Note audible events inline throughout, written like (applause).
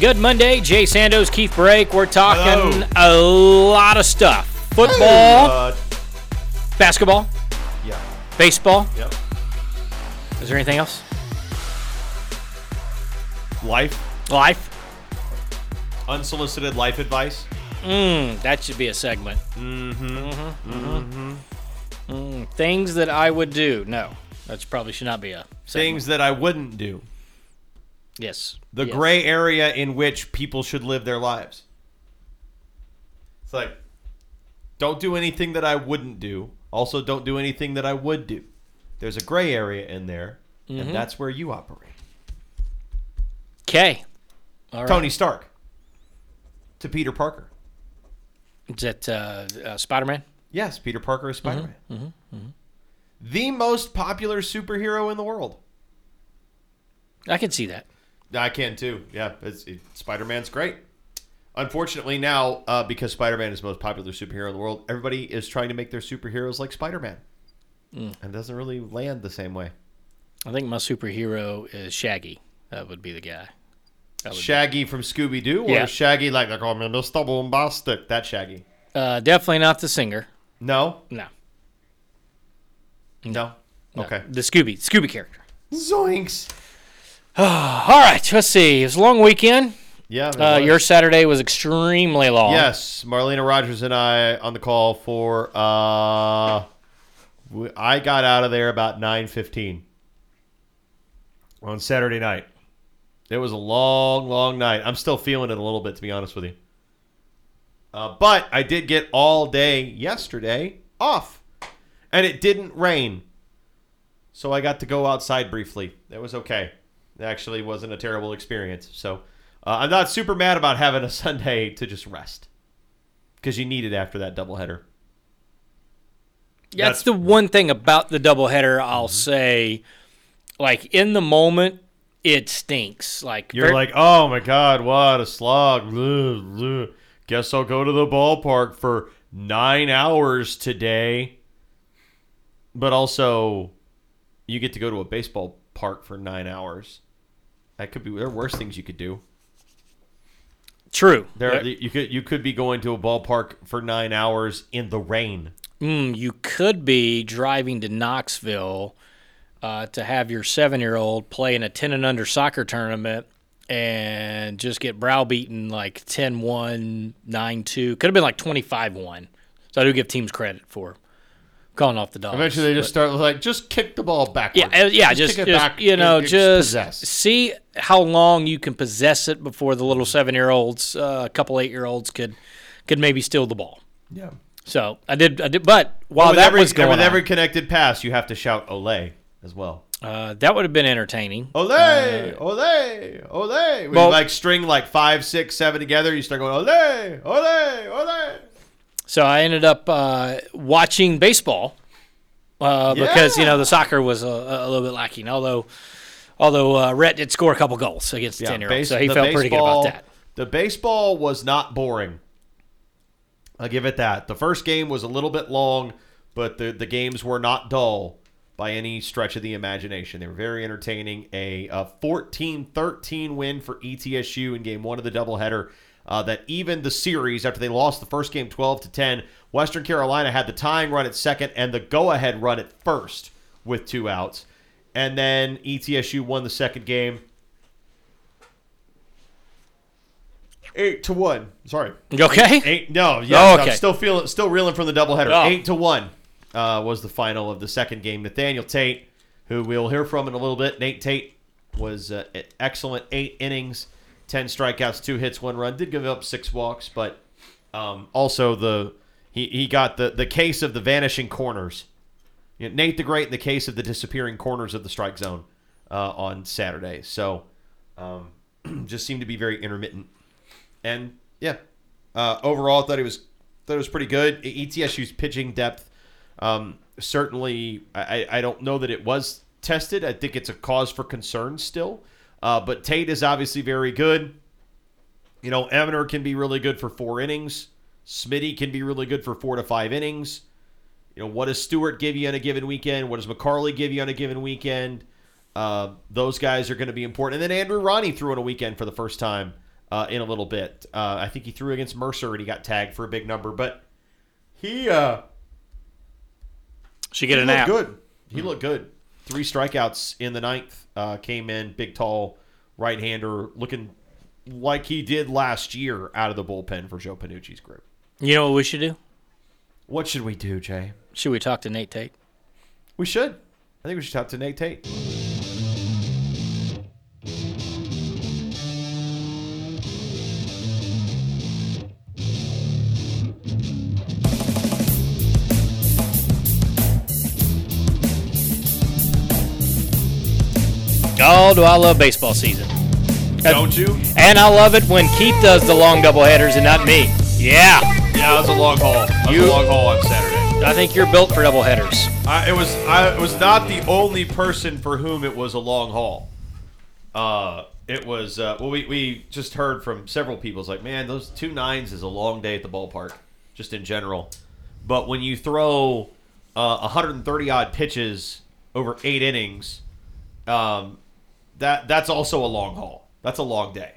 Good Monday, Jay Sandos, Keith Brake. We're talking Hello. a lot of stuff: football, Uh, basketball, yeah. baseball. Yep. Is there anything else? Life. Life. Unsolicited life advice. Mm, that should be a segment. Mm-hmm. Mm-hmm. Mm, things that I would do. No, that probably should not be a segment. Things that I wouldn't do. Yes. The Yes. gray area in which people should live their lives. It's like, don't do anything that I wouldn't do. Also, don't do anything that I would do. There's a gray area in there, and that's where you operate. Okay. All right. Tony Stark to Peter Parker. Is that uh, uh, Spider-Man? Yes, Peter Parker is Spider Man. The most popular superhero in the world. I can see that. I can too. Yeah, it's, it, Spider Man's great. Unfortunately, now uh, because Spider Man is the most popular superhero in the world, everybody is trying to make their superheroes like Spider Man, and it doesn't really land the same way. I think my superhero is Shaggy. That would be the guy. Would be- Shaggy from Scooby Doo, or Yeah. Shaggy like they call me Mr. Bombastic? That Shaggy. Uh, definitely not the singer. No, No. no. no. Okay. The Scooby, Scooby character. Zoinks. (sighs) All right, let's see. It was a long weekend. Yeah. Uh, your Saturday was extremely long. Yes, Marlena Rogers and I on the call for. Uh, I got out of there about nine fifteen on Saturday night. It was a long, long night. I'm still feeling it a little bit, to be honest with you. Uh, but I did get all day yesterday off, and it didn't rain, so I got to go outside briefly. It was okay. It actually wasn't a terrible experience. So uh, I'm not super mad about having a (laughs) Sunday to just rest because you need it after that doubleheader. That's That's- the one thing about the doubleheader. I'll Mm-hmm. say, like in the moment, it stinks. Like You're ver- like, oh my god, what a slog! Ugh, (laughs) ugh. Guess I'll go to the ballpark for nine hours today. But also, you get to go to a baseball park for nine hours. That could be there are worse things you could do. true. There, There- you could you could be going to a ballpark for nine hours in the rain. Mm, you could be driving to Knoxville uh, to have your seven-year-old play in a ten and under soccer tournament and just get browbeaten like 10-1, 9-2. Could have been like 25-1. So I do give teams credit for calling off the dogs. Eventually, they just start like, just kick the ball backwards. Yeah, uh, yeah, just, kick it just back you know, and- and just see how long you can possess it before the little seven-year-olds, uh, a couple eight-year-olds could could maybe steal the ball. Yeah. So I did, I did, but while with that every, was going with every connected pass, you have to shout "Olay" as well. uh, that would have been entertaining. Olay, Olay, Olay. When well- you like string like five, six, seven together, you start going Olay, Olay, Olay. So I ended up uh, watching baseball uh, because you know the soccer was a, a little bit lacking. Although, although uh, Rhett did score a couple goals against the ten-year-old, so he felt pretty good about that. The baseball was not boring. I'll give it that. The first game was a little bit long, but the the games were not dull by any stretch of the imagination. They were very entertaining. A, a 14-13 win for ETSU in game one of the doubleheader. Uh, that even the series after they lost the first game 12 to 10 western carolina had the tying run at second and the go-ahead run at first with two outs and then etsu won the second game eight to one sorry You okay? Eight. No, yeah, Oh, okay. I'm still feeling, still reeling from the doubleheader. Oh. Eight to one uh, was the final of the second game. Nathaniel Tate, who we'll hear from in a little bit. Nate Tate was uh, excellent. Eight innings, ten strikeouts, two hits, one run. Did give up six walks, but um, also the he, he got the the case of the vanishing corners. You know, Nate the Great the case of the disappearing corners of the strike zone uh, on Saturday. So um, (clears throat) just seemed to be very intermittent. And Yeah. Uh, overall, I thought he was thought it was pretty good. ETSU's pitching depth, um, certainly, I, I don't know that it was tested. I think it's a cause for concern still. Uh, but Tate is obviously very good. You know, Emener can be really good for four innings. Smitty can be really good for four to five innings. You know, what does Stewart give you on a given weekend? What does McCarley give you on a given weekend? Uh, those guys are going to be important. And then Andrew Ronnie threw on a weekend for the first time uh, in a little bit. Uh, I think he threw against Mercer and he got tagged for a big number, but he uh, Should get he a looked good. He looked good. Three strikeouts in the ninth. Uh, came in big, tall right-hander, looking like he did last year out of the bullpen for Joe Pennucci's group. You know what we should do? What should we do, Jay? Should we talk to Nate Tate? We should. I think we should talk to Nate Tate. Oh, do I love baseball season. Don't you? And I love it when Keith does the long double headers and not me. Yeah. Yeah, it was a long haul. It You- a long haul on Saturday. I think you're built for double headers. I, it was I was not the only person for whom it was a long haul. Uh, it was uh, well, we, we just heard from several people. It's like, man, those two nines is a long day at the ballpark, just in general. But when you throw uh, 130 odd pitches over eight innings, um, that that's also a long haul. That's a long day.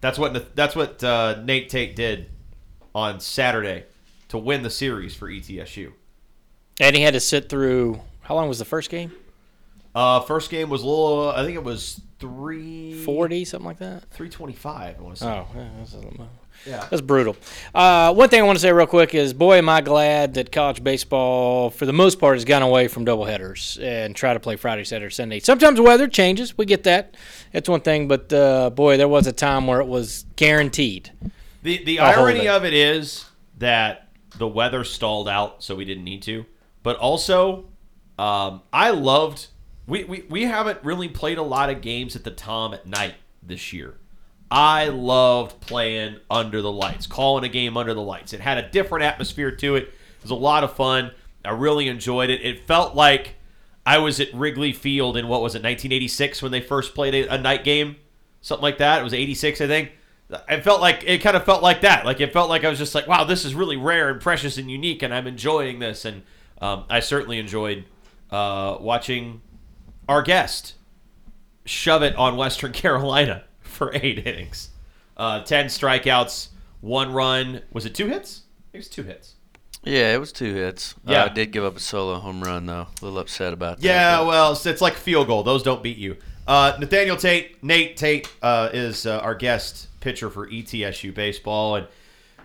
That's what that's what uh, Nate Tate did on Saturday to win the series for ETSU. And he had to sit through. How long was the first game? Uh, first game was a little. I think it was three 40, something like that? three twenty five. I want to say. Oh, yeah, that's, a- yeah. that's brutal. Uh, one thing I want to say real quick is, boy, am I glad that college baseball, for the most part, has gone away from doubleheaders and try to play Friday, Saturday, Sunday. Sometimes the weather changes. We get that. That's one thing. But, uh, boy, there was a time where it was guaranteed. The the irony of it is that the weather stalled out, so we didn't need to. But also, um, I loved. We, we we haven't really played a lot of games at the Tom at night this year. I loved playing under the lights, calling a game under the lights. It had a different atmosphere to it. It was a lot of fun. I really enjoyed it. It felt like I was at Wrigley Field in what was it, 1986 when they first played a, a night game, something like that. It was 86, I think. It felt like it kind of felt like that. Like it felt like I was just like, wow, this is really rare and precious and unique, and I'm enjoying this. And um, I certainly enjoyed uh, watching our guest shove it on Western (laughs) Carolina for (laughs) eight innings, uh, ten strikeouts, one run. Was it two hits? It was two hits. Yeah, it was two hits. Yeah. Uh, I did give up a solo home run though. A little upset about that. Yeah, but- well, it's, it's like field goal. Those don't beat you. Uh, Nathaniel Tate, Nate Tate, uh, is uh, our guest pitcher for ETSU baseball. And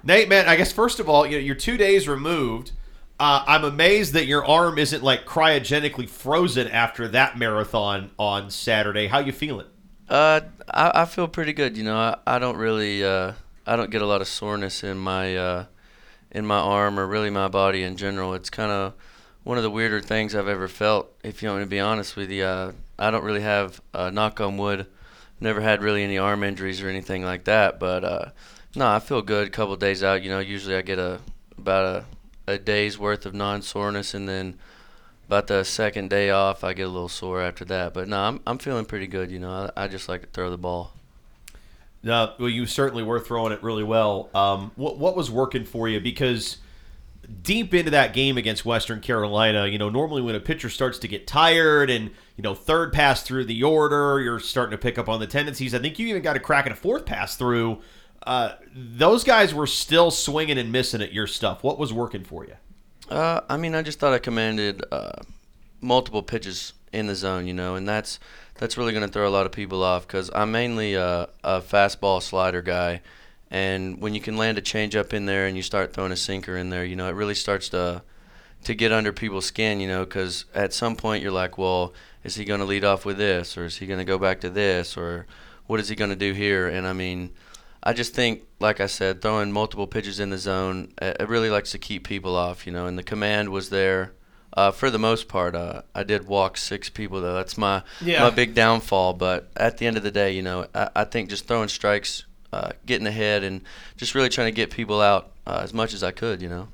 Nate, man, I guess first of all, you know, you're two days removed. Uh, I'm amazed that your arm isn't like cryogenically frozen after that marathon on Saturday. How you feeling? Uh, I, I feel pretty good. You know, I, I don't really, uh, I don't get a lot of soreness in my, uh, in my arm or really my body in general. It's kind of one of the weirder things I've ever felt. If you want me to be honest with you, uh, I don't really have, uh, knock on wood, never had really any arm injuries or anything like that. But uh, no, I feel good. A couple days out, you know, usually I get a about a, a day's worth of non-soreness, and then about the second day off, I get a little sore after that. But no, I'm I'm feeling pretty good. You know, I, I just like to throw the ball. No, well, you certainly were throwing it really well. Um, what what was working for you? Because deep into that game against Western Carolina, you know, normally when a pitcher starts to get tired and you know third pass through the order, you're starting to pick up on the tendencies. I think you even got a crack at a fourth pass through. Uh, those guys were still swinging and missing at your stuff. What was working for you? Uh, I mean, I just thought I commanded uh, multiple pitches in the zone, you know, and that's that's really going to throw a lot of people off because I'm mainly a, a fastball slider guy, and when you can land a changeup in there and you start throwing a sinker in there, you know, it really starts to to get under people's skin, you know, because at some point you're like, well, is he going to lead off with this, or is he going to go back to this, or what is he going to do here? And I mean, I just think, like I said, throwing multiple pitches in the zone, uh, it really likes to keep people off, you know. And the command was there uh, for the most part. Uh, I did walk six people though. That's my Yeah. my big downfall. But at the end of the day, you know, I, I think just throwing strikes uh, getting ahead, and just really trying to get people out uh, as much as I could. You know.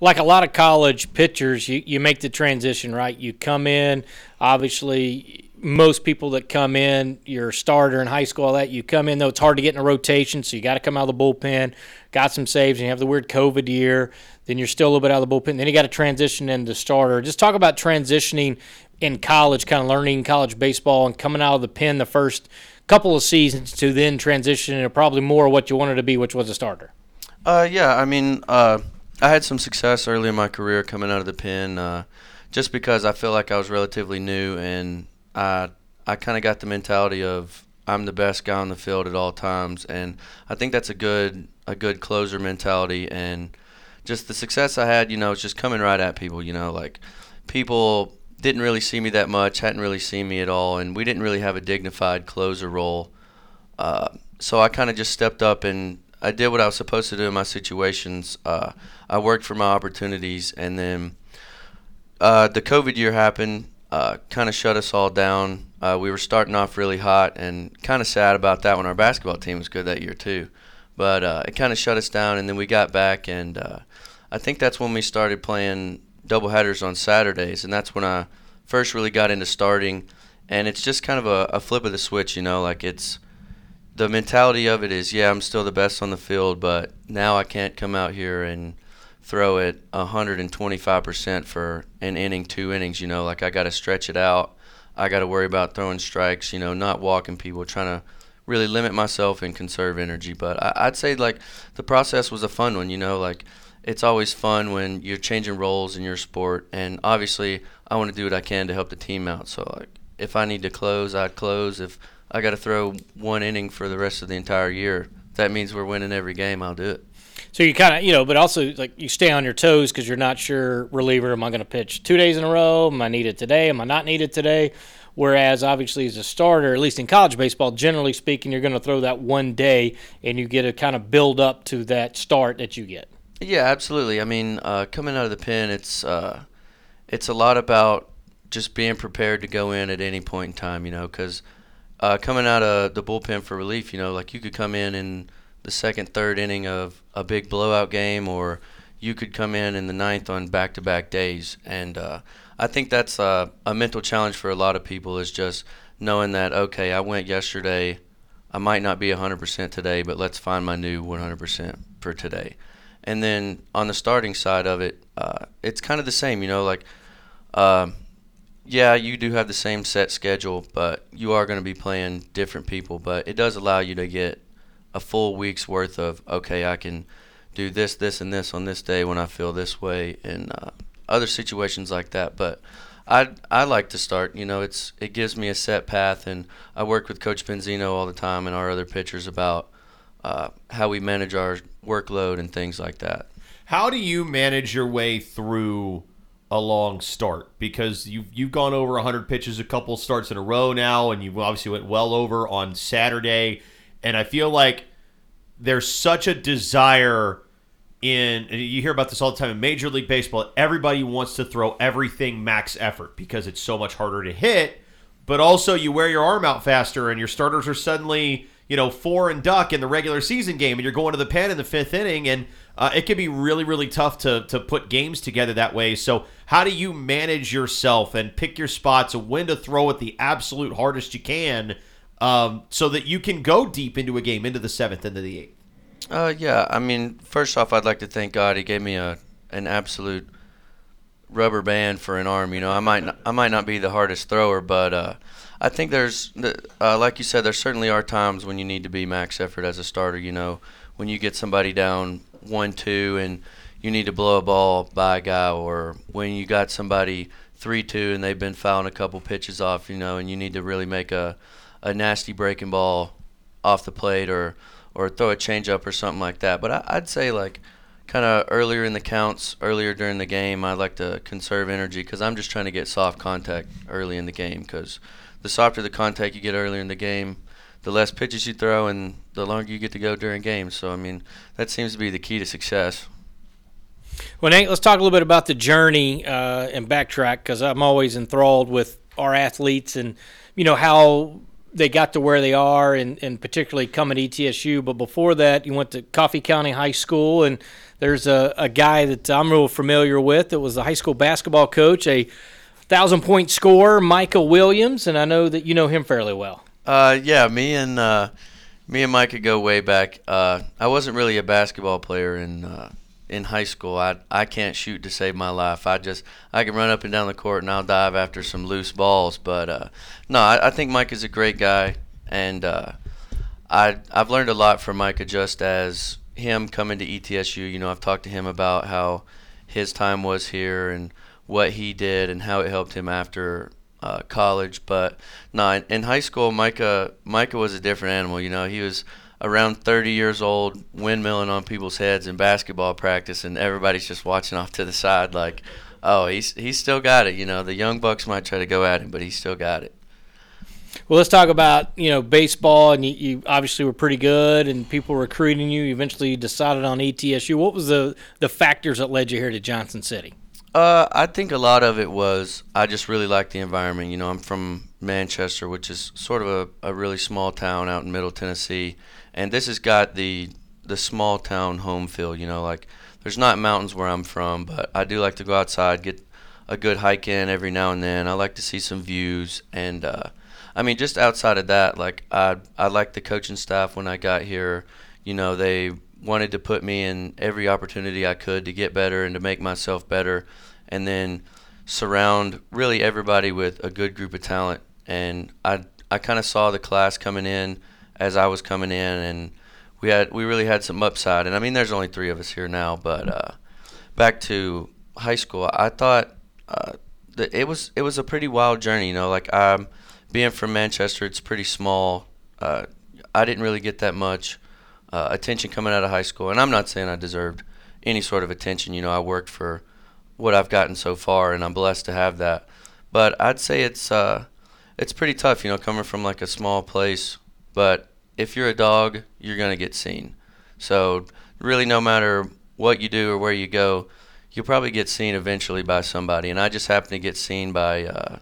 like a lot of college pitchers, you, you make the transition, right? You come in, obviously, most people that come in, you're starter in high school, all that, you come in, though it's hard to get in a rotation, so you got to come out of the bullpen, got some saves, and you have the weird COVID year, then you're still a little bit out of the bullpen, then you got to transition into starter. Just talk about transitioning in college, kind of learning college baseball and coming out of the pen the first couple of seasons to then transition into probably more what you wanted to be, which was a starter. Uh, yeah, I mean, uh, I had some success early in my career coming out of the pen, uh, just because I feel like I was relatively new and I I kind of got the mentality of I'm the best guy on the field at all times, and I think that's a good a good closer mentality and just the success I had, you know, it's just coming right at people, you know, like people didn't really see me that much, hadn't really seen me at all, and we didn't really have a dignified closer role. Uh, so I kind of just stepped up and I did what I was supposed to do in my situations. Uh, I worked for my opportunities, and then uh, the COVID year happened, uh, kind of shut us all down. Uh, we were starting off really hot, and kind of sad about that when our basketball team was good that year too. But uh, it kind of shut us down, and then we got back, and uh, I think that's when we started playing double headers on Saturdays, and that's when I first really got into starting. And it's just kind of a, a flip of the switch, you know, like it's the mentality of it is, yeah, I'm still the best on the field, but now I can't come out here and throw it 125% for an inning, two innings. You know, like I got to stretch it out. I got to worry about throwing strikes. You know, not walking people, trying to really limit myself and conserve energy. But I, would say like the process was a fun one. You know, like it's always fun when you're changing roles in your sport, and obviously I want to do what I can to help the team out. So like if I need to close, I'd close. If I got to throw one inning for the rest of the entire year, that means we're winning every game. I'll do it. So you kind of, you know, but also like you stay on your toes because you're not sure reliever. Am I going to pitch two days in a row? Am I needed today? Am I not needed today? Whereas obviously as a starter, at least in college baseball, generally speaking, you're going to throw that one day and you get to kind of build up to that start that you get. Yeah, absolutely. I mean, uh, coming out of the pen, it's uh, it's a lot about just being prepared to go in at any point in time. You know, because uh, coming out of the bullpen for relief, you know, like you could come in in the second, third inning of a big blowout game, or you could come in in the ninth on back-to-back days. And uh, I think that's a, a mental challenge for a lot of people is just knowing that okay, I went yesterday. I might not be 100% today, but let's find my new 100% for today. And then on the starting side of it, uh, it's kind of the same, you know, like, uh, yeah, you do have the same set schedule, but you are going to be playing different people. But it does allow you to get a full week's worth of, okay, I can do this, this, and this on this day when I feel this way, and uh, other situations like that. But I I like to start. You know, it's it gives me a set path, and I work with Coach Benzino all the time and our other pitchers about uh, how we manage our workload and things like that. How do you manage your way through a long start? Because you've you've gone over 100 pitches a couple starts in a row now, and you obviously went well over on Saturday. And I feel like there's such a desire in you hear about this all the time in Major League Baseball. Everybody wants to throw everything max effort because it's so much harder to hit. But also, you wear your arm out faster, and your starters are suddenly you know, four and duck in the regular season game, and you're going to the pen in the fifth inning, and uh, it can be really, really tough to to put games together that way. So, how do you manage yourself and pick your spots when to throw it the absolute hardest you can, um, so that you can go deep into a game, into the seventh, into the eighth? Uh, yeah. I mean, first off, I'd like to thank God. He gave me a an absolute rubber band for an arm. You know, I might not, I might not be the hardest thrower, but uh, I think there's, uh, like you said, there certainly are times when you need to be max effort as a starter. You know, when you get somebody down one two and you need to blow a ball by a guy, or when you got somebody three two and they've been fouling a couple pitches off, you know, and you need to really make a a nasty breaking ball off the plate or or throw a changeup or something like that. But I, I'd say like kind of earlier in the counts, earlier during the game, I like to conserve energy because I'm just trying to get soft contact early in the game because the softer the contact you get earlier in the game, the less pitches you throw and the longer you get to go during games. So, I mean, that seems to be the key to success. Well, Nate, let's talk a little bit about the journey uh, and backtrack because I'm always enthralled with our athletes and, you know, how they got to where they are, and, and particularly coming to ETSU. But before that, you went to Coffee County High School, and there's a, a guy that I'm real familiar with that was the high school basketball coach, a thousand point scorer, Michael Williams, and I know that you know him fairly well. Uh, yeah, me and uh, me and Micah go way back. Uh, I wasn't really a basketball player in uh, in high school. I I can't shoot to save my life. I just I can run up and down the court and I'll dive after some loose balls. But uh, no, I, I think is a great guy, and uh, I I've learned a lot from Micah just as him coming to ETSU. You know, I've talked to him about how his time was here and what he did and how it helped him after uh, college. But no, in, in high school, Micah Micah was a different animal. You know, he was around 30 years old, windmilling on people's heads in basketball practice, and everybody's just watching (laughs) off to the side like, oh, he's he's still got it. You know, the young bucks might try to go at him, but he's still got it. Well, let's talk about you know baseball, and you, you obviously were pretty good, and people recruiting you. Eventually, you decided on ETSU. What was the the factors that led you here to Johnson City? Uh, I think a lot of it was I just really liked the environment. You know, I'm from Manchester, which is sort of a, a really small town out in Middle Tennessee, and this has got the the small town home feel. You know, like there's not mountains where I'm from, but I do like to go outside, get a good hike in every now and then. I like to see some views, and uh, I mean, just outside of that, like I I like the coaching staff when I got here. You know, they wanted to put me in every opportunity I could to get better and to make myself better, and then surround really everybody with a good group of talent. And I I kind of saw the class coming in as I was coming in, and we had we really had some upside. And I mean, there's only three of us here now, but uh, back to high school, I thought uh, that it was it was a pretty wild journey. You know, like I'm being from Manchester, it's pretty small. Uh, I didn't really get that much uh, attention coming out of high school, and I'm not saying I deserved any sort of attention. You know, I worked for what I've gotten so far, and I'm blessed to have that. But I'd say it's uh, it's pretty tough, you know, coming from like a small place. But if you're a dog, you're gonna get seen. So really, no matter what you do or where you go, you'll probably get seen eventually by somebody. And I just happened to get seen by, uh,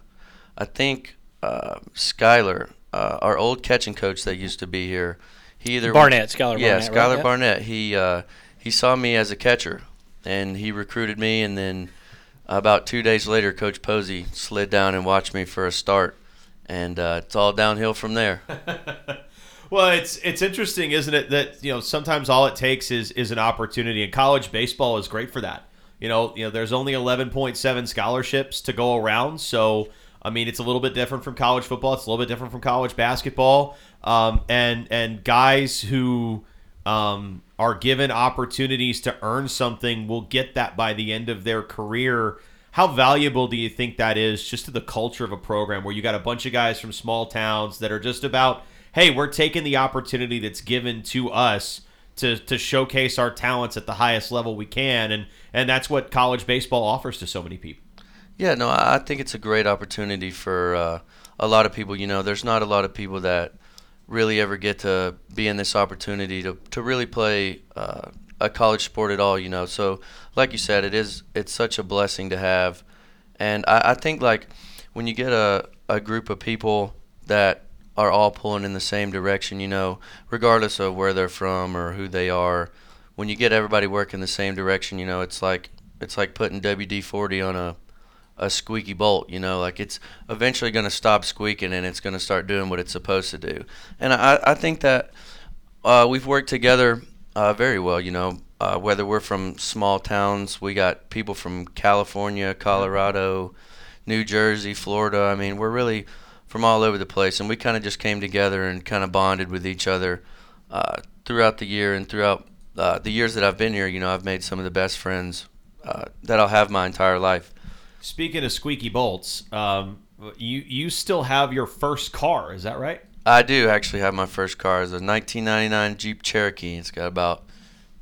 I think, uh, Skyler, uh, our old catching coach that used to be here. He either Barnett, Skyler yeah, Barnett, right? Skylar Barnett. He uh, he saw me as a catcher, and he recruited me. And then about two days later, Coach Posey slid down and watched me for a start, and uh, it's all downhill from there. (laughs) Well, it's it's interesting, isn't it? That you know sometimes all it takes is is an opportunity, and college baseball is great for that. You know, you know, there's only 11.7 scholarships to go around, so I mean, it's a little bit different from college football. It's a little bit different from college basketball, um, and and guys who um, are given opportunities to earn something will get that by the end of their career. How valuable do you think that is just to the culture of a program where you got a bunch of guys from small towns that are just about, hey, we're taking the opportunity that's given to us to, to showcase our talents at the highest level we can, and and that's what college baseball offers to so many people. Yeah, no, I think it's a great opportunity for uh, a lot of people. You know, there's not a lot of people that really ever get to be in this opportunity to, to really play uh, a college sport at all. You know, so like you said, it is it's such a blessing to have, and I, I think like when you get a, a group of people that are all pulling in the same direction, you know, regardless of where they're from or who they are, when you get everybody working the same direction, you know, it's like it's like putting WD forty on a a squeaky bolt, you know, like it's eventually going to stop squeaking and it's going to start doing what it's supposed to do. And I, I think that uh, we've worked together uh, very well, you know, uh, whether we're from small towns, we got people from California, Colorado, New Jersey, Florida. I mean, we're really from all over the place, and we kind of just came together and kind of bonded with each other uh, throughout the year and throughout uh, the years that I've been here. You know, I've made some of the best friends uh, that I'll have my entire life. Speaking of squeaky bolts, um, you you still have your first car, is that right? I do actually have my first car. It's a 1999 Jeep Cherokee. It's got about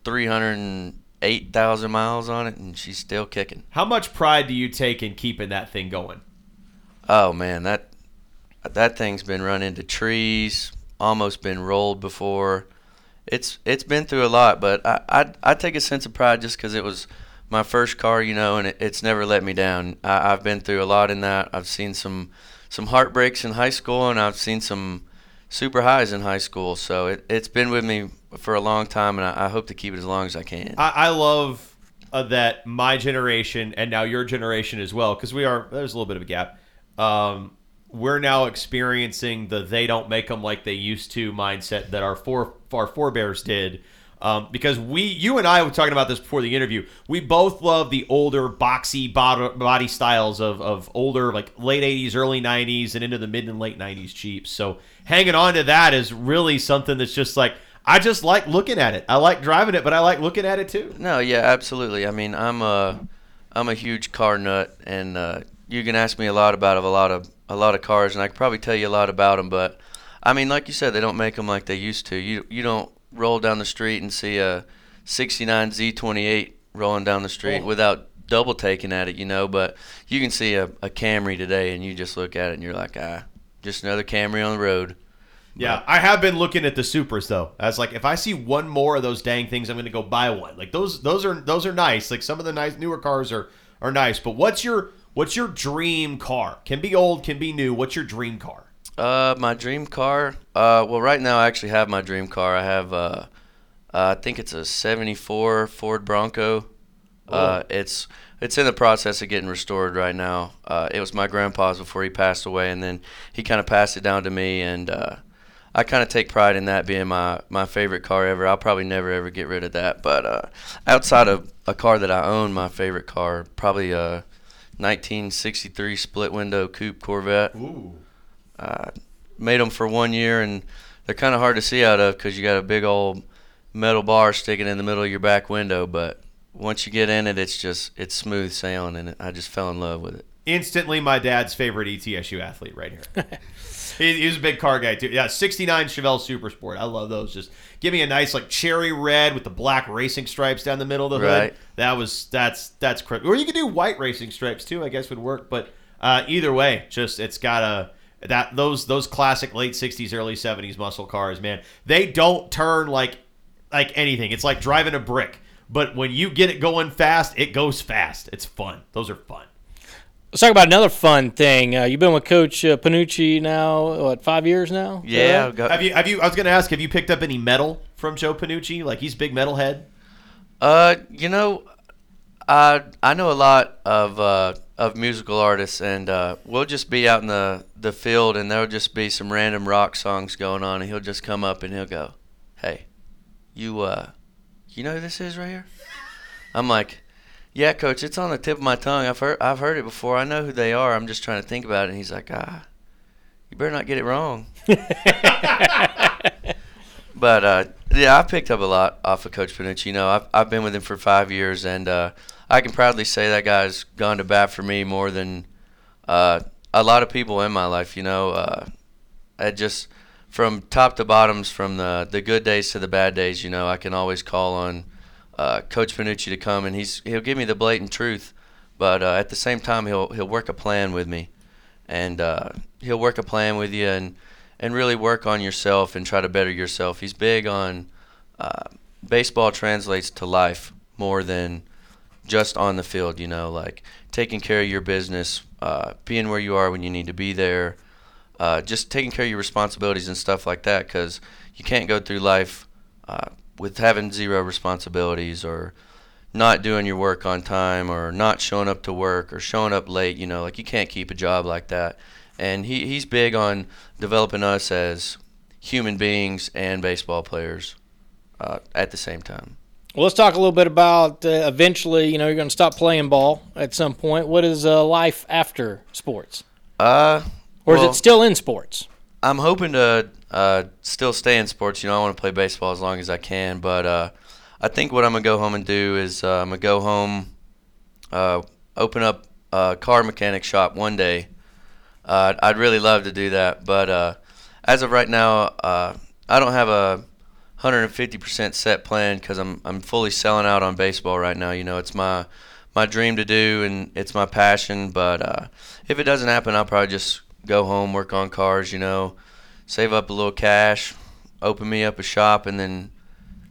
308,000 miles on it, and she's still kicking. How much pride do you take in keeping that thing going? Oh man, that that thing's been run into trees, almost been rolled before. It's it's been through a lot, but I I, I take a sense of pride just because it was my first car, you know, and it, it's never let me down. I, I've been through a lot in that. I've seen some some heartbreaks in high school, and I've seen some super highs in high school. So it, it's been with me for a long time, and I, I hope to keep it as long as I can. I, I love uh, that my generation and now your generation as well, because we are there's a little bit of a gap. Um, we're now experiencing the they don't make them like they used to mindset that our fore, our forebears did. Um, because we, you and I were talking about this before the interview. We both love the older boxy body, styles of, of older, like late 80s, early 90s, and into the mid and late 90s Jeeps. So hanging on to that is really something that's just like, I just like looking at it. I like driving it, but I like looking at it too. No, yeah, absolutely. I mean, I'm a I'm a huge car nut, and uh, you can ask me a lot about a lot of a lot of cars, and I could probably tell you a lot about them. But I mean, like you said, they don't make them like they used to. You you don't roll down the street and see a '69 Z28 rolling down the street Oh. without double taking at it, you know. But you can see a, a Camry today, and you just look at it, and you're like, ah, just another Camry on the road. Yeah, I have been looking at the supers though. I was like, if I see one more of those dang things, I'm going to go buy one. Like those, those are those are nice. Like some of the nice newer cars are are nice. But what's your what's your dream car? Can be old, can be new. What's your dream car? Uh, my dream car. Uh, well, right now I actually have my dream car. I have uh, uh I think it's a '74 Ford Bronco. Uh, it's it's in the process of getting restored right now. Uh, it was my grandpa's before he passed away, and then he kind of passed it down to me, and uh, I kind of take pride in that being my my favorite car ever. I'll probably never ever get rid of that. But uh, outside of a car that I own, my favorite car probably a 1963 split window coupe Corvette Ooh. Made them for one year, and they're kind of hard to see out of because you got a big old metal bar sticking in the middle of your back window. But once you get in it, it's just it's smooth sailing, and I just fell in love with it. Instantly, my dad's favorite ETSU athlete right here. (laughs) he, he was a big car guy too. Yeah, '69 Chevelle Super Sport. I love those. Just give me a nice like cherry red with the black racing stripes down the middle of the hood. Right. That was that's that's crazy. Or you could do white racing stripes too. I guess would work. But uh, either way, just it's got a that those those classic late '60s, early '70s muscle cars. Man, they don't turn like like anything. It's like driving a brick. But when you get it going fast, it goes fast. It's fun. Those are fun. Let's talk about another fun thing. Uh, you've been with Coach uh, Pennucci now, what, five years now? Is Yeah, right? I've you? Have you? I was going to ask. Have you picked up any metal from Joe Pennucci? Like he's big metal head. Uh, you know, I I know a lot of uh, of musical artists, and uh, we'll just be out in the the field, and there'll just be some random rock songs going on, and he'll just come up and he'll go, "Hey, you uh, you know who this is right here?" I'm like, "Yeah, coach, it's on the tip of my tongue. I've heard I've heard it before. I know who they are. I'm just trying to think about it." And he's like, "Ah, you better not get it wrong." (laughs) But uh, yeah, I picked up a lot off of Coach Pennucci. You know, I've, I've been with him for five years, and uh, I can proudly say that guy's gone to bat for me more than uh, a lot of people in my life. You know, uh, I just from top to bottoms, from the the good days to the bad days. You know, I can always call on uh, Coach Pennucci to come, and he's he'll give me the blatant truth, but uh, at the same time, he'll he'll work a plan with me, and he'll work a plan with you and and really work on yourself and try to better yourself. He's big on uh, baseball translates to life more than just on the field. You know, like taking care of your business, uh, being where you are when you need to be there, uh, just taking care of your responsibilities and stuff like that. Because you can't go through life uh, with having zero responsibilities or not doing your work on time or not showing up to work or showing up late. You know, like you can't keep a job like that. And he, he's big on developing us as human beings and baseball players uh, at the same time. Well, let's talk a little bit about uh, eventually, you know, you're going to stop playing ball at some point. What is uh, life after sports? Uh, Or is well, it still in sports? I'm hoping to uh, still stay in sports. You know, I want to play baseball as long as I can. But uh, I think what I'm gonna go home and do is uh, I'm gonna go home, uh, open up a car mechanic shop one day. Uh, I'd really love to do that, but uh, as of right now, uh, I don't have a 150% set plan because I'm I'm fully selling out on baseball right now. You know, it's my my dream to do and it's my passion. But uh, if it doesn't happen, I'll probably just go home, work on cars. You know, save up a little cash, open me up a shop, and then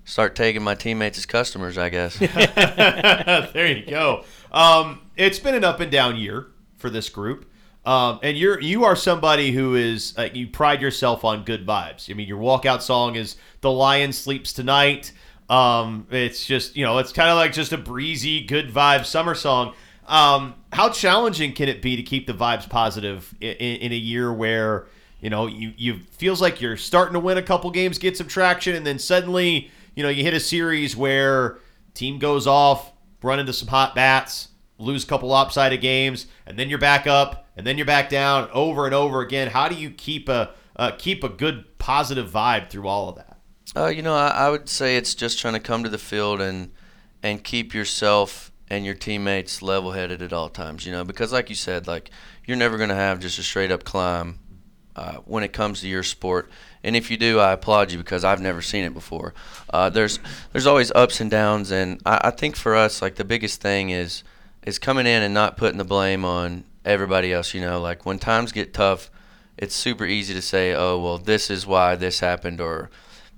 start taking my teammates as customers. I guess. (laughs) there you go. Um, it's been an up and down year for this group. Um, and you're you are somebody who is uh, you pride yourself on good vibes. I mean, your walkout song is "The Lion Sleeps Tonight." Um, it's just you know, it's kind of like just a breezy, good vibe summer song. Um, how challenging can it be to keep the vibes positive in, in a year where you know you you feels like you're starting to win a couple games, get some traction, and then suddenly you know you hit a series where team goes off, run into some hot bats, lose a couple lopsided games, and then you're back up, and then you're back down over and over again. How do you keep a uh, keep a good positive vibe through all of that? Uh, you know, I, I would say it's just trying to come to the field and and keep yourself and your teammates level headed at all times. You know, because like you said, like you're never going to have just a straight up climb uh, when it comes to your sport. And if you do, I applaud you because I've never seen it before. Uh, there's there's always ups and downs, and I, I think for us, like the biggest thing is is coming in and not putting the blame on everybody else. You know, like when times get tough, it's super easy to say, "Oh, well, this is why this happened," or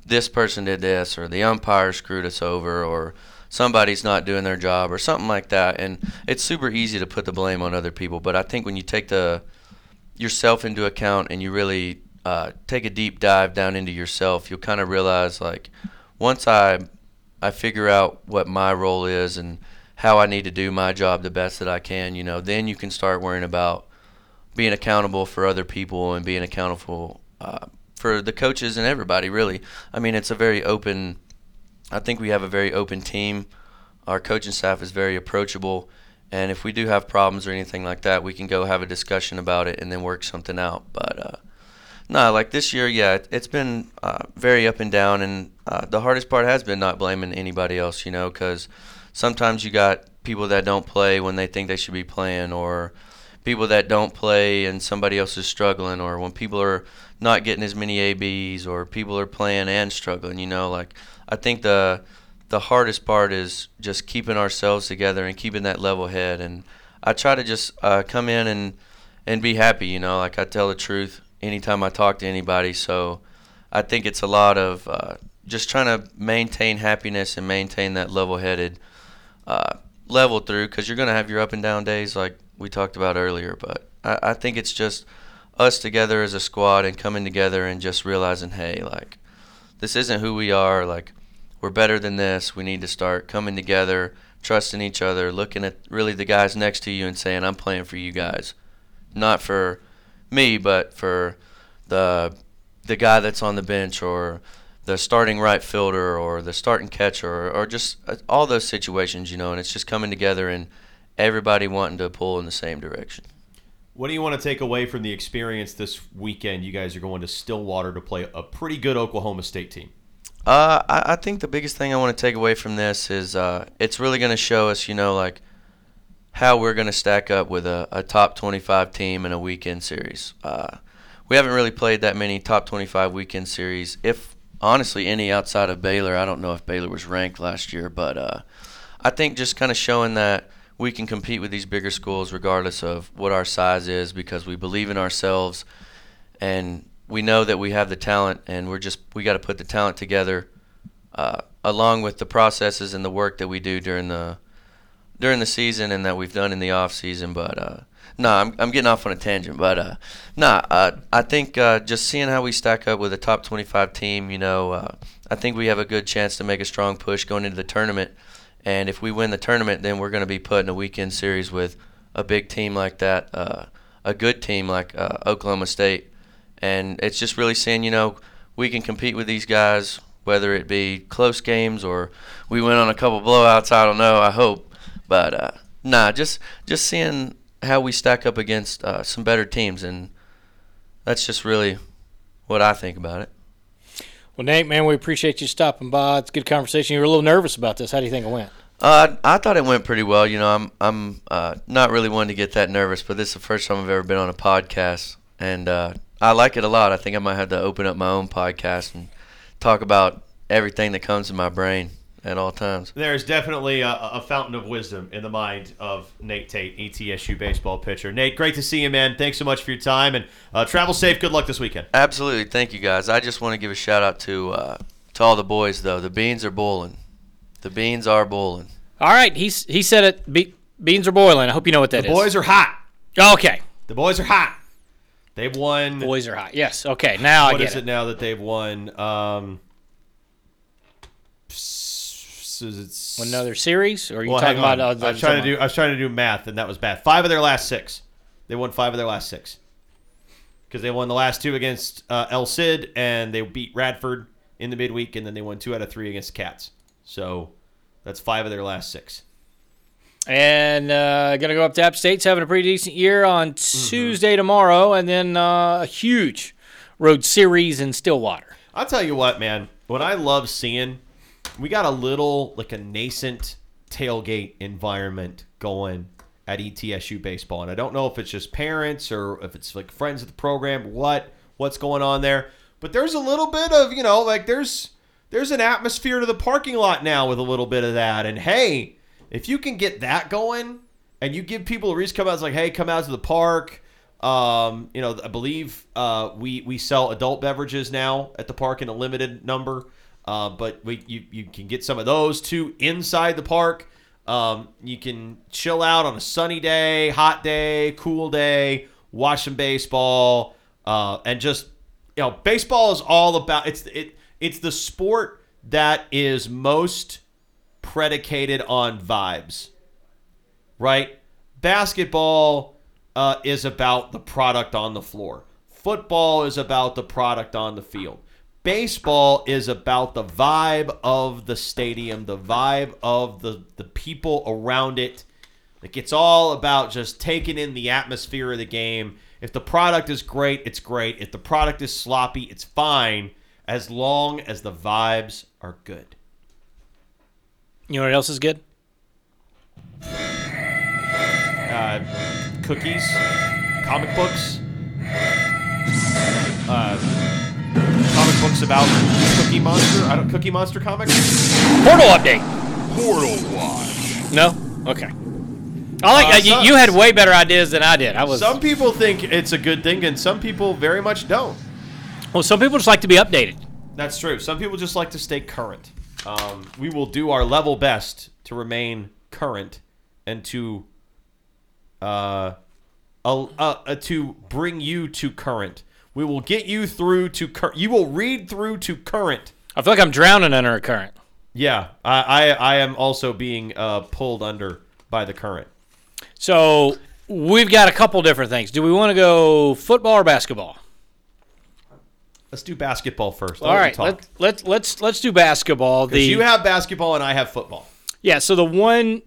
"This person did this," or "The umpire screwed us over," or somebody's not doing their job, or something like that. And it's super easy to put the blame on other people. But I think when you take the yourself into account and you really uh, take a deep dive down into yourself, you'll kind of realize like once I I figure out what my role is and how I need to do my job the best that I can, you know, then you can start worrying about being accountable for other people and being accountable uh, for the coaches and everybody, really. I mean, it's a very open, I think we have a very open team. Our coaching staff is very approachable. And if we do have problems or anything like that, we can go have a discussion about it and then work something out. But, uh, no, like this year, yeah, it, has been uh, very up and down, and uh, the hardest part has been not blaming anybody else, you know, because sometimes you got people that don't play when they think they should be playing, or people that don't play and somebody else is struggling, or when people are not getting as many ABs, or people are playing and struggling. You know, like I think the the hardest part is just keeping ourselves together and keeping that level head. And I try to just uh, come in and and be happy. You know, like I tell the truth anytime I talk to anybody. So I think it's a lot of uh, just trying to maintain happiness and maintain that level headed uh, level through because you're going to have your up and down days like we talked about earlier. But I, I think it's just us together as a squad and coming together and just realizing, hey, like this isn't who we are. Like we're better than this. We need to start coming together, trusting each other, looking at really the guys next to you and saying, I'm playing for you guys, not for me, but for the the guy that's on the bench or the starting right fielder or the starting catcher or, or just uh, all those situations, you know, and it's just coming together and everybody wanting to pull in the same direction. What do you want to take away from the experience this weekend? You guys are going to Stillwater to play a pretty good Oklahoma State team. Uh, I, I think the biggest thing I want to take away from this is uh, it's really going to show us, you know, like how we're going to stack up with a, a, top 25 team in a weekend series. Uh, we haven't really played that many top 25 weekend series, if honestly any outside of Baylor. I don't know if Baylor was ranked last year, but uh, I think just kind of showing that we can compete with these bigger schools regardless of what our size is because we believe in ourselves and we know that we have the talent and we're just we got to put the talent together uh, along with the processes and the work that we do during the during the season and that we've done in the off season but no, I'm, I'm getting off on a tangent, but uh, no, uh, I think uh, just seeing how we stack up with a top 25 team, you know, uh, I think we have a good chance to make a strong push going into the tournament. And if we win the tournament, then we're going to be put in a weekend series with a big team like that, uh, a good team like uh, Oklahoma State. And it's just really seeing, you know, we can compete with these guys, whether it be close games or we win on a couple blowouts. I don't know. I hope, but uh, nah, just just seeing how we stack up against uh, some better teams, and that's just really what I think about it. Well, Nate, man, we appreciate you stopping by. It's a good conversation. You were a little nervous about this. How do you think it went? Uh, I thought it went pretty well. You know, I'm I'm uh, not really one to get that nervous, but this is the first time I've ever been on a podcast, and uh, I like it a lot. I think I might have to open up my own podcast and talk about everything that comes to my brain at all times. There's definitely a, a, fountain of wisdom in the mind of Nate Tate, ETSU baseball pitcher. Nate, great to see you, man. Thanks so much for your time and uh, travel safe. Good luck this weekend. Absolutely, thank you guys. I just want to give a shout out to uh, to all the boys though. The beans are boiling. The beans are boiling. All right, he's he said it. Be- beans are boiling. I hope you know what that the is. boys are hot. Okay. The boys are hot. They've won. Boys are hot. Yes. Okay. Now I What get is it. it now that they've won? Um, s- is it Another series, or are you Well, talking about? Uh, I was trying to do. I was trying to do math, and that was bad. Five of their last six. They won five of their last six because they won the last two against uh, El Cid, and they beat Radford in the midweek, and then they won two out of three against Cats. So that's five of their last six. And uh, gonna go up to App State's having a pretty decent year on Mm-hmm. Tuesday tomorrow, and then uh, a huge road series in Stillwater. I'll tell you what, man. What I love seeing, we got a little like a nascent tailgate environment going at ETSU baseball, and I don't know if it's just parents or if it's like friends of the program, what what's going on there. But there's a little bit of you know like there's there's an atmosphere to the parking lot now with a little bit of that, and hey, if you can get that going, and you give people a reason to come out, it's like hey, come out to the park. Um, you know, I believe uh, we we sell adult beverages now at the park in a limited number, uh, but we you you can get some of those too inside the park. Um, you can chill out on a sunny day, hot day, cool day, watch some baseball, uh, and just you know, baseball is all about it's it it's the sport that is most predicated on vibes right? Basketball uh, is about the product on the floor. Football is about the product on the field. Baseball is about the vibe of the stadium, the vibe of the, the people around it. Like it's all about just taking in the atmosphere of the game. If the product is great, it's great. If the product is sloppy, it's fine as long as the vibes are good. You know what else is good? uh, cookies, comic books, uh, comic books about Cookie Monster. I don't Cookie Monster comics. Portal update. Portal Watch. No. Okay. I like Uh, uh, you, some- you had way better ideas than I did. I was Some people think it's a good thing, and some people very much don't. well. Some people just like to be updated. That's true. Some people just like to stay current. Um, we will do our level best to remain current and to uh, uh, uh, to bring you to current. We will get you through to current. You will read through to current. I feel like I'm drowning under a current. Yeah, I, I, I am also being uh, pulled under by the current. So we've got a couple different things. Do we want to go football or basketball? Let's do basketball first. All right, let's let's let's let's do basketball. The you have basketball and I have football. yeah, so the one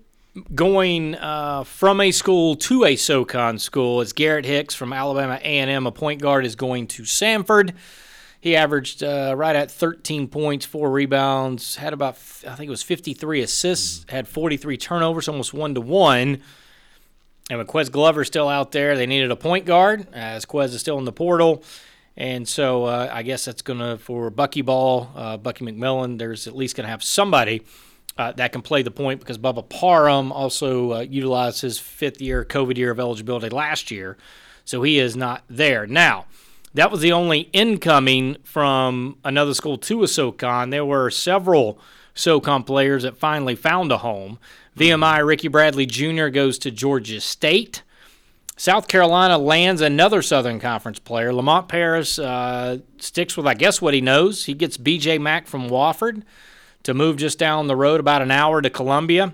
going uh, from a school to a SoCon school is Garrett Hicks from Alabama A&M. A point guard is going to Samford. He averaged uh, right at 13 points, four rebounds, had about I think it was 53 assists, had 43 turnovers, almost one to one. And with Quez Glover still out there, they needed a point guard as Quez is still in the portal. And so uh, I guess that's going to, for Bucky Ball, uh, Bucky McMillan, there's at least going to have somebody uh, that can play the point because Bubba Parham also uh, utilized his fifth year, COVID year of eligibility last year. So he is not there. Now, that was the only incoming from another school to a SoCon. There were several SoCon players that finally found a home. VMI Ricky Bradley Jr. goes to Georgia State. South Carolina lands another Southern Conference player. Lamont Paris uh, sticks with, I guess, what he knows. He gets BJ Mack from Wofford to move just down the road about an hour to Columbia.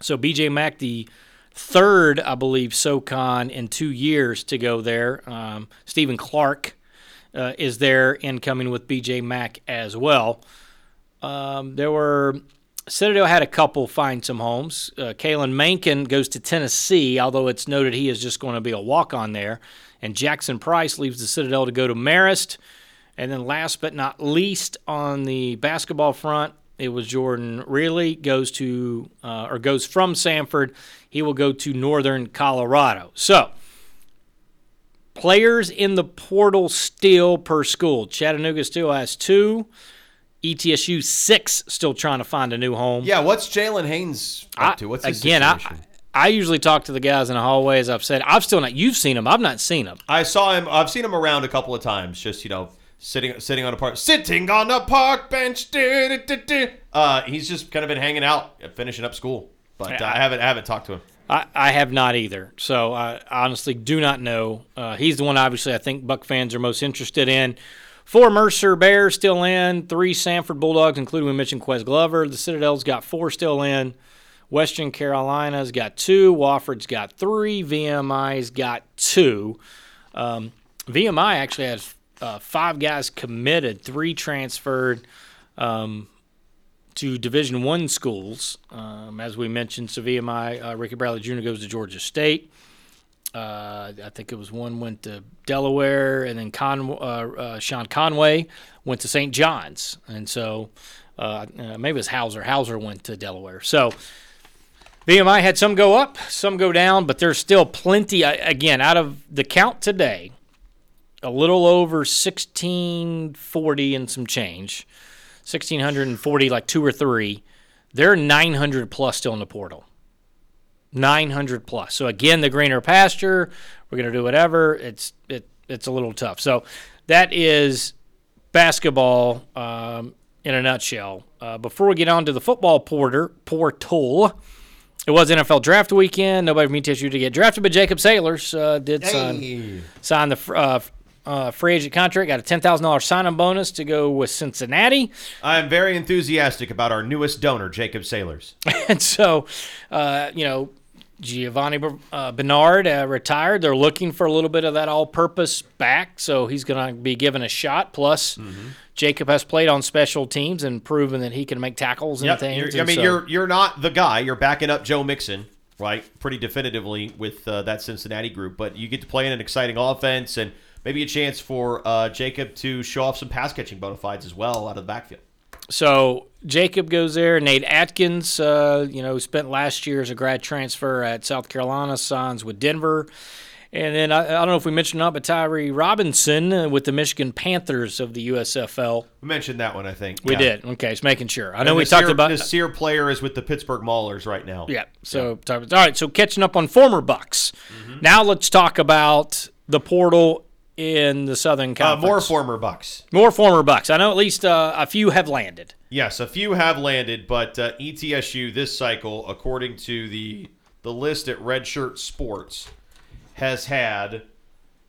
So BJ Mack, the third, I believe, SoCon in two years to go there. Um, Stephen Clark uh, is there incoming with BJ Mack as well. Um, there were Citadel had a couple find some homes. Uh, Kalen Mankin goes to Tennessee, although it's noted he is just going to be a walk on there. And Jackson Price leaves the Citadel to go to Marist. And then last but not least, on the basketball front, it was Jordan Really goes to uh, or goes from Samford. He will go to Northern Colorado. So players in the portal still per school. Chattanooga still has two. ETSU six still trying to find a new home. Yeah, what's Jalen Haynes up I- to? What's again? I, situation? I usually talk to the guys in the hallway, as I've said I've still not. You've seen him. I've not seen him. I saw him. I've seen him around a couple of times. Just you know, sitting sitting on a park, sitting on a park bench. Uh, he's just kind of been hanging out, finishing up school. But uh, I haven't I haven't talked to him. I, I have not either. So I honestly do not know. Uh, he's the one, obviously, I think Buck fans are most interested in. Four Mercer Bears still in. Three Samford Bulldogs, including we mentioned Quez Glover. The Citadel's got four still in. Western Carolina's got two. Wofford's got three. VMI's got two. Um, VMI actually has uh, five guys committed, three transferred um, to Division One schools. Um, as we mentioned, so VMI, uh, Ricky Bradley Jr. goes to Georgia State. Uh, I think it was one went to Delaware, and then Con, uh, uh, Sean Conway went to St. John's, and so uh, maybe it was Hauser. Hauser went to Delaware. So VMI had some go up, some go down, but there's still plenty. Again, out of the count today, a little over 1640 and some change, 1640, like two or three. There are 900 plus still in the portal. 900 plus. So again, the greener pasture. We're gonna do whatever. It's it it's a little tough. So that is basketball um, in a nutshell. Uh, before we get on to the football porter portal, it was NFL draft weekend. Nobody from ETSU to get drafted, but Jacob Saylors uh, did sign sign the uh, uh, free agent contract. Got a ten thousand dollars sign-on bonus to go with Cincinnati. I'm very enthusiastic about our newest donor, Jacob Saylors. (laughs) And so, uh, you know, Giovani uh, Bernard uh, retired. They're looking for a little bit of that all-purpose back, so he's going to be given a shot. Plus, Jacob has played on special teams and proven that he can make tackles and Yep. things. You're- I and mean, so- you're you're not the guy. You're backing up Joe Mixon, right? Pretty definitively with uh, that Cincinnati group. But you get to play in an exciting offense and maybe a chance for uh, Jacob to show off some pass catching bona fides as well out of the backfield. So Jacob goes there. Nate Adkins, uh, you know, spent last year as a grad transfer at South Carolina, signs with Denver. And then I, I don't know if we mentioned or not, but Tyree Robinson uh, with the Michigan Panthers of the USFL. We mentioned that one, I think. We Yeah. did. Okay, just making sure. I And know we talked about. Nasir Player is with the Pittsburgh Maulers right now. Yeah. So all right. So catching up on former Bucks. Now let's talk about the portal in the Southern Uh, Conference. more former Bucks. more former Bucks. I know at least uh, a few have landed. Yes, a few have landed, but uh, ETSU this cycle, according to the the list at Redshirt Sports, has had.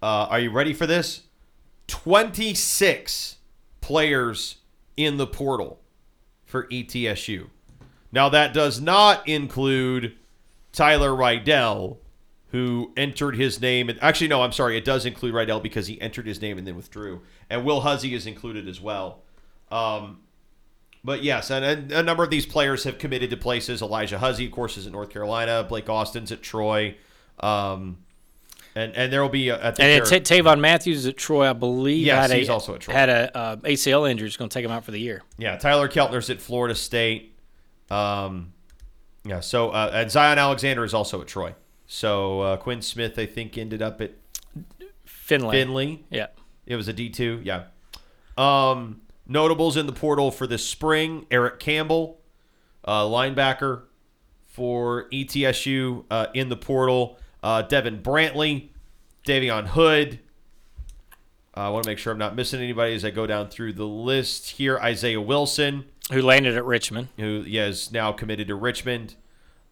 Uh, are you ready for this? Twenty six players in the portal for ETSU. Now that does not include Tyler Riddell, who entered his name. And actually, no, I'm sorry, it does include Riddell because he entered his name and then withdrew. And Will Huzzie is included as well. Um, but yes, and a, a number of these players have committed to places. Elijah Huzzie, of course, is at North Carolina. Blake Austin's at Troy. Um, and and there will be a, And there- T- Tavon Matthews at Troy, I believe, Yes, had a, he's also at Troy. had a uh, ACL injury. It's going to take him out for the year. yeah, Tyler Keltner's at Florida State. Um, yeah, so uh, and Zion Alexander is also at Troy. So uh, Quinn Smith, I think, ended up at Findlay. Findlay. Yeah. It was a D two, yeah. Um, notables in the portal for this spring: Eric Campbell, uh, linebacker for ETSU uh, in the portal. Uh, Devin Brantley, Davion Hood. Uh, I want to make sure I'm not missing anybody as I go down through the list here. Isaiah Wilson, Who landed at Richmond. who yeah, is now committed to Richmond.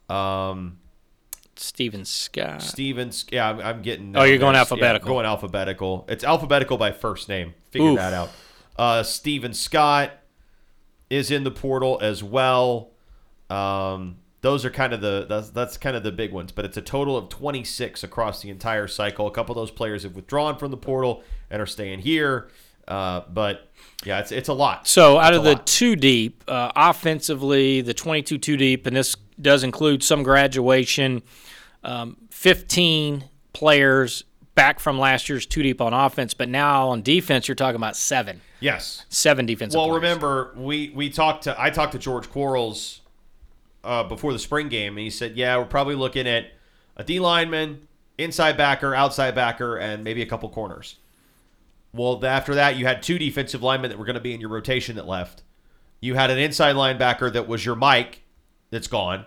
Um, Steven Scott. Stevens. Yeah, I'm, I'm getting. Oh, you're going there. alphabetical. Yeah, going alphabetical. It's alphabetical by first name. Figure Oof. that out. Uh, Steven Scott is in the portal as well. Um, those are kind of the that's, that's kind of the big ones, but it's a total of 26 across the entire cycle. A couple of those players have withdrawn from the portal and are staying here. Uh, but yeah, it's it's a lot. So out It's of the lot. two deep, uh, offensively, the 22 two deep, and this does include some graduation, um, 15 players back from last year's two deep on offense, but now on defense, you're talking about seven. yes, Seven defensive Well, players. remember we we talked to I talked to George Quarles uh, before the spring game, and he said, "Yeah, we're probably looking at a D lineman, inside backer, outside backer, and maybe a couple corners." Well, after that, you had two defensive linemen that were going to be in your rotation that left. You had an inside linebacker that was your Mike, that's gone.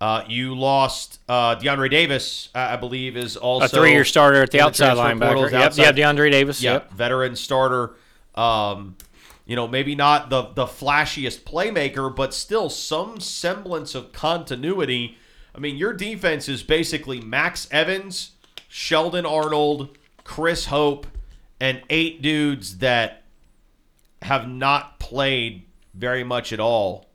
Uh, you lost uh, DeAndre Davis, I believe, is also a three-year starter at the outside portal, linebacker. is Yep, outside- yeah, DeAndre Davis. yeah, Yep. veteran starter. Um, you know, maybe not the the flashiest playmaker, but still some semblance of continuity. I mean, your defense is basically Max Evans, Sheldon Arnold, Chris Hope, and eight dudes that have not played very much at all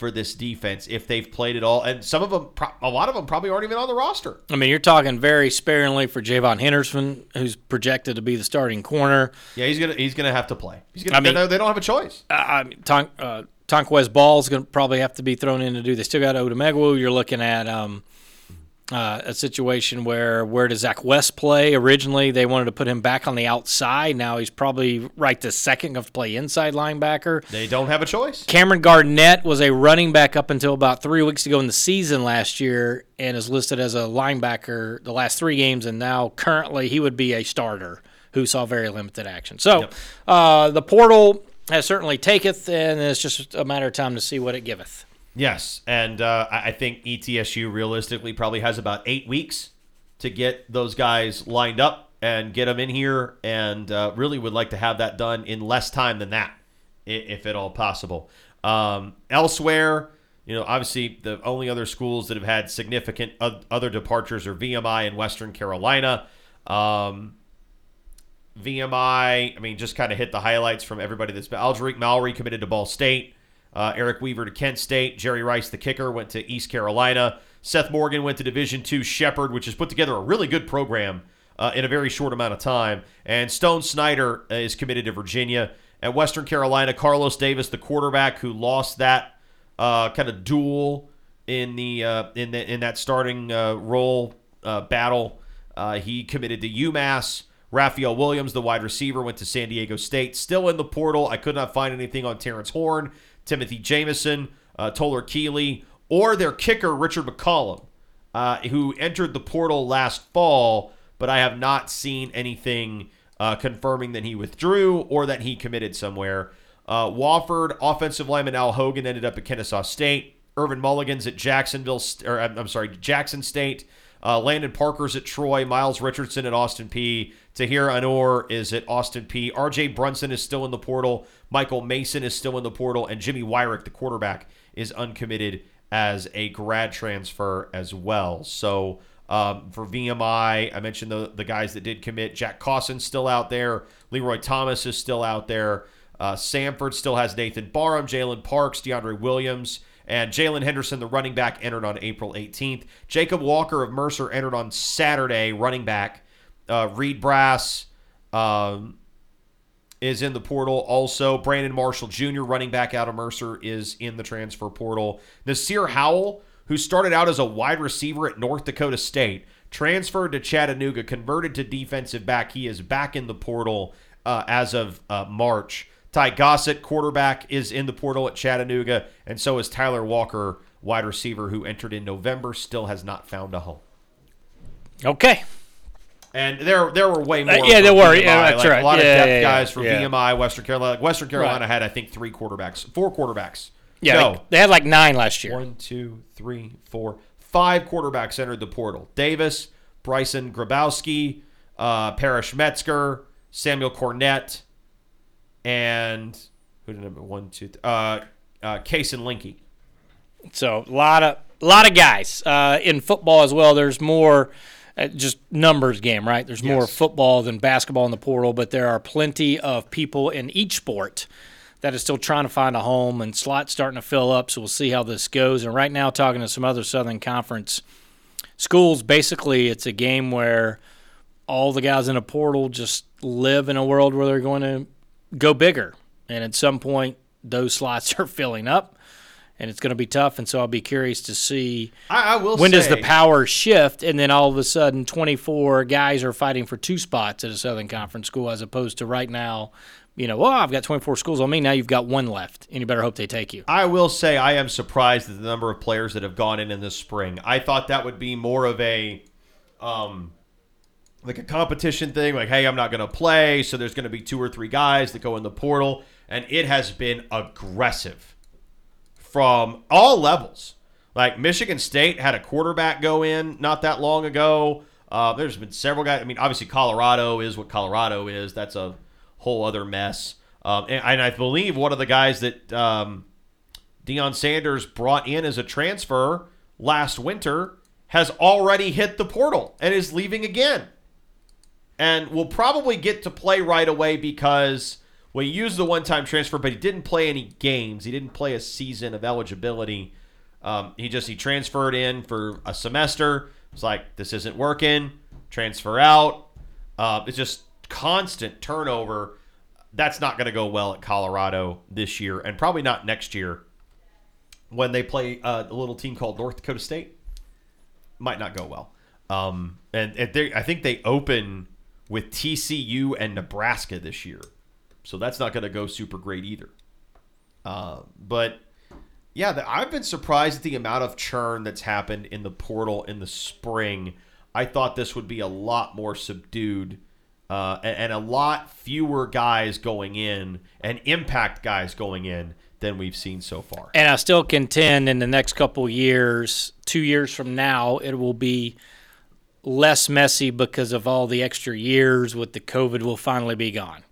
for this defense if they've played at all. And some of them, a lot of them probably aren't even on the roster. I mean, you're talking very sparingly for Javon Henderson, who's projected to be the starting corner. Yeah, he's gonna he's gonna have to play. He's gonna. I mean- they, don't have a choice. Uh, I mean, Ton, uh, Tonquez Ball's going to probably have to be thrown in to do. They still got Odemegwu. You're looking at um, uh, a situation where where does Zach West play? Originally, they wanted to put him back on the outside. Now he's probably right to second of play inside linebacker. They don't have a choice. Cameron Garnett was a running back up until about three weeks ago in the season last year, and is listed as a linebacker the last three games. And now currently he would be a starter who saw very limited action. So uh, the portal has certainly taketh, and it's just a matter of time to see what it giveth. Yes, and uh, I think ETSU realistically probably has about eight weeks to get those guys lined up and get them in here, and uh, really would like to have that done in less time than that, if at all possible. Um, elsewhere, you know, obviously the only other schools that have had significant other departures are VMI and Western Carolina. Um, VMI, I mean, just kind of hit the highlights from everybody that's been. Alderic Mallory committed to Ball State. Uh, Eric Weaver to Kent State. Jerry Rice, the kicker, went to East Carolina. Seth Morgan went to Division Two Shepherd, which has put together a really good program uh, in a very short amount of time. And Stone Snyder uh, is committed to Virginia. At Western Carolina, Carlos Davis, the quarterback who lost that uh, kind of duel in the uh, in the, in that starting uh, role battle. He committed to UMass. Raphael Williams, the wide receiver, went to San Diego State. Still in the portal. I could not find anything on Terrence Horn, Timothy Jameson, uh, Toller Keeley, or their kicker Richard McCollum, uh, who entered the portal last fall, but I have not seen anything uh, confirming that he withdrew or that he committed somewhere. Uh, Wofford offensive lineman Al Hogan ended up at Kennesaw State. Irvin Mulligan's at Jacksonville, or I'm I'm sorry, Jackson State. Uh, Landon Parker's at Troy. Miles Richardson at Austin Peay. Tahir Anor is at Austin Peay. RJ Brunson is still in the portal. Michael Mason is still in the portal. And Jimmy Wyrick, the quarterback, is uncommitted as a grad transfer as well. So um, for VMI, I mentioned the, the guys that did commit. Jack Cawson's still out there. Leroy Thomas is still out there. Uh, Samford still has Nathan Barham, Jalen Parks, DeAndre Williams, and Jalen Henderson, the running back, entered on April 18th. Jacob Walker of Mercer entered on Saturday, running back. Uh, Reed Brass um, is in the portal. Also, Brandon Marshall Jr., running back out of Mercer, is in the transfer portal. Nasir Howell, who started out as a wide receiver at North Dakota State, transferred to Chattanooga, converted to defensive back. He is back in the portal uh, as of uh, March. Ty Gossett, quarterback, is in the portal at Chattanooga, and so is Tyler Walker, wide receiver, who entered in November, still has not found a home. Okay. And there, there were way more. Uh, yeah, there were. VMI, Yeah, that's like right. A lot of depth yeah, yeah. guys from Yeah. VMI, Western Carolina. Like Western Carolina Right. had, I think, three quarterbacks, four quarterbacks. Yeah, no, they, they had like nine last year. one, two, three, four, five quarterbacks entered the portal. Davis, Bryson Grabowski, uh, Parrish Metzger, Samuel Cornett, and who did number one, two, th- uh, uh, Case and Linky. So a lot of a lot of guys uh, in football as well. There's more. Uh, just numbers game, right? There's more football than basketball in the portal, but there are plenty of people in each sport that is still trying to find a home, and slots starting to fill up. So we'll see how this goes. And right now, talking to some other Southern Conference schools, basically, it's a game where all the guys in a portal just live in a world where they're going to go bigger, and at some point, those slots (laughs) are filling up. And it's going to be tough, and so I'll be curious to see I, I will. when does the power shift, and then all of a sudden, 24 guys are fighting for two spots at a Southern Conference school, as opposed to right now, you know, well, I've got 24 schools on me. Now you've got one left, and you better hope they take you. I will say I am surprised at the number of players that have gone in in this spring. I thought that would be more of a, um, like a competition thing. Like, hey, I'm not going to play, so there's going to be two or three guys that go in the portal, and it has been aggressive from all levels. Like Michigan State had a quarterback go in not that long ago. Uh, there's been several guys. I mean, obviously Colorado is what Colorado is. That's a whole other mess. Um, and, and I believe one of the guys that um, Deion Sanders brought in as a transfer last winter has already hit the portal and is leaving again. And will probably get to play right away because well, he used the one time transfer, but he didn't play any games. He didn't play a season of eligibility. Um, he just he transferred in for a semester. It's like this isn't working. Transfer out. Uh, it's just constant turnover. That's not going to go well at Colorado this year, and probably not next year when they play uh, a little team called North Dakota State. Might not go well. Um, and and I think they open with TCU and Nebraska this year, so that's not going to go super great either. Uh, but yeah, the, I've been surprised at the amount of churn that's happened in the portal in the spring. I thought this would be a lot more subdued uh, and, and a lot fewer guys going in and impact guys going in than we've seen so far. And I still contend in the next couple years, two years from now, it will be less messy because of all the extra years with the COVID will finally be gone.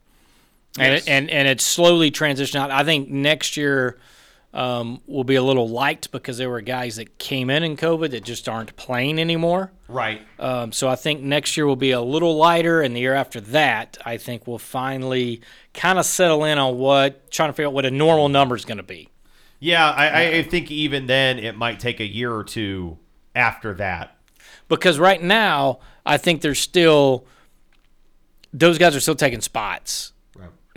And, Yes. it, and and it's slowly transitioning out. I think next year um, will be a little light because there were guys that came in in COVID that just aren't playing anymore. Right. Um, so I think next year will be a little lighter, and the year after that, I think we'll finally kind of settle in on what trying to figure out what a normal number is going to be. Yeah, I, I- I think even then it might take a year or two after that. Because right now, I think there's still those guys are still taking spots.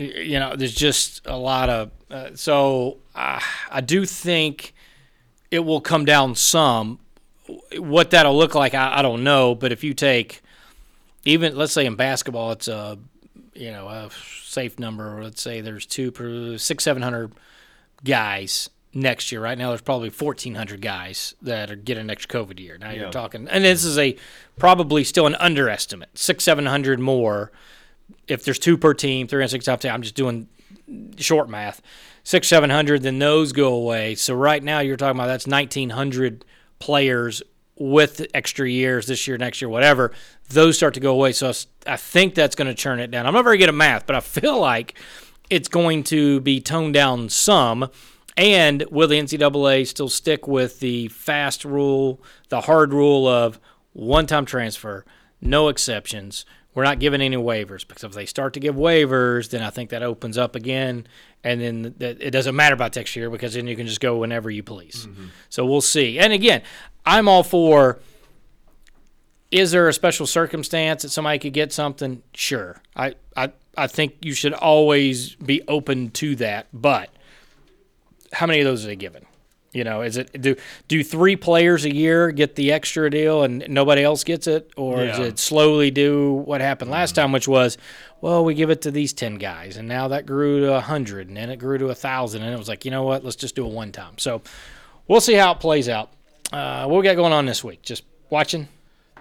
You know, there's just a lot of uh, so uh, I do think it will come down some. What that'll look like, I, I don't know. But if you take even let's say in basketball, it's a you know a safe number. Let's say there's two per six seven hundred guys next year. Right now, there's probably fourteen hundred guys that are getting next COVID year. Now Yeah. you're talking, and this is a probably still an underestimate. Six seven hundred more if there's two per team, three and six top ten. I'm just doing short math. Six seven hundred, then those go away. So right now you're talking about that's nineteen hundred players with extra years this year, next year, whatever. Those start to go away. So I think that's going to churn it down. I'm not very good at math, but I feel like it's going to be toned down some. And will the NCAA still stick with the fast rule, the hard rule of one time transfer, no exceptions? We're not giving any waivers because if they start to give waivers, then I think that opens up again. And then that it doesn't matter about next year because then you can just go whenever you please. Mm-hmm. So we'll see. And again, I'm all for is there a special circumstance that somebody could get something? Sure. I, I, I think you should always be open to that. But how many of those are they given? You know, is it do do three players a year get the extra deal and nobody else gets it, or is it slowly do what happened last time, which was, well, we give it to these ten guys, and now that grew to a hundred, and then it grew to a thousand, and it was like, you know what, let's just do it one time. So we'll see how it plays out. Uh, what we got going on this week? Just watching.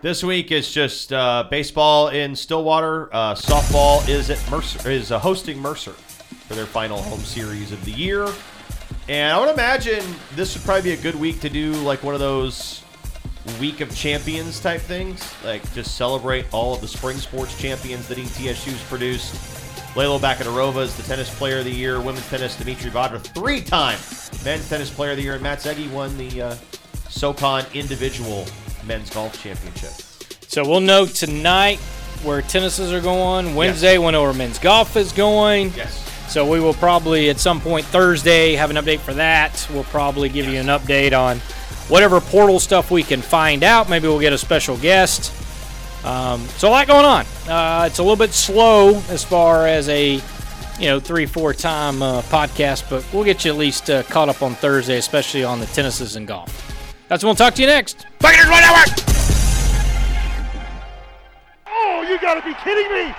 This week is just uh, baseball in Stillwater. Uh, softball is at Mercer is uh, hosting Mercer for their final home series of the year. And I would imagine this would probably be a good week to do like one of those week of champions type things, like just celebrate all of the spring sports champions that ETSU's produced. Lalo Bacadarova is the tennis player of the year. Women's tennis, Dimitri Vadra, three-time men's tennis player of the year. And Matt Seggy won the uh, SoCon individual men's golf championship. So we'll know tonight where tennises are going. Wednesday, we'll know men's golf is going. Yes. So we will probably at some point Thursday have an update for that. We'll probably give you an update on whatever portal stuff we can find out. Maybe we'll get a special guest. Um, so a lot going on. Uh, it's a little bit slow as far as a you know three four time uh, podcast, but we'll get you at least uh, caught up on Thursday, especially on the tennises and golf. That's when we'll talk to you next. Buccaneers One Network. Oh, you gotta be kidding me!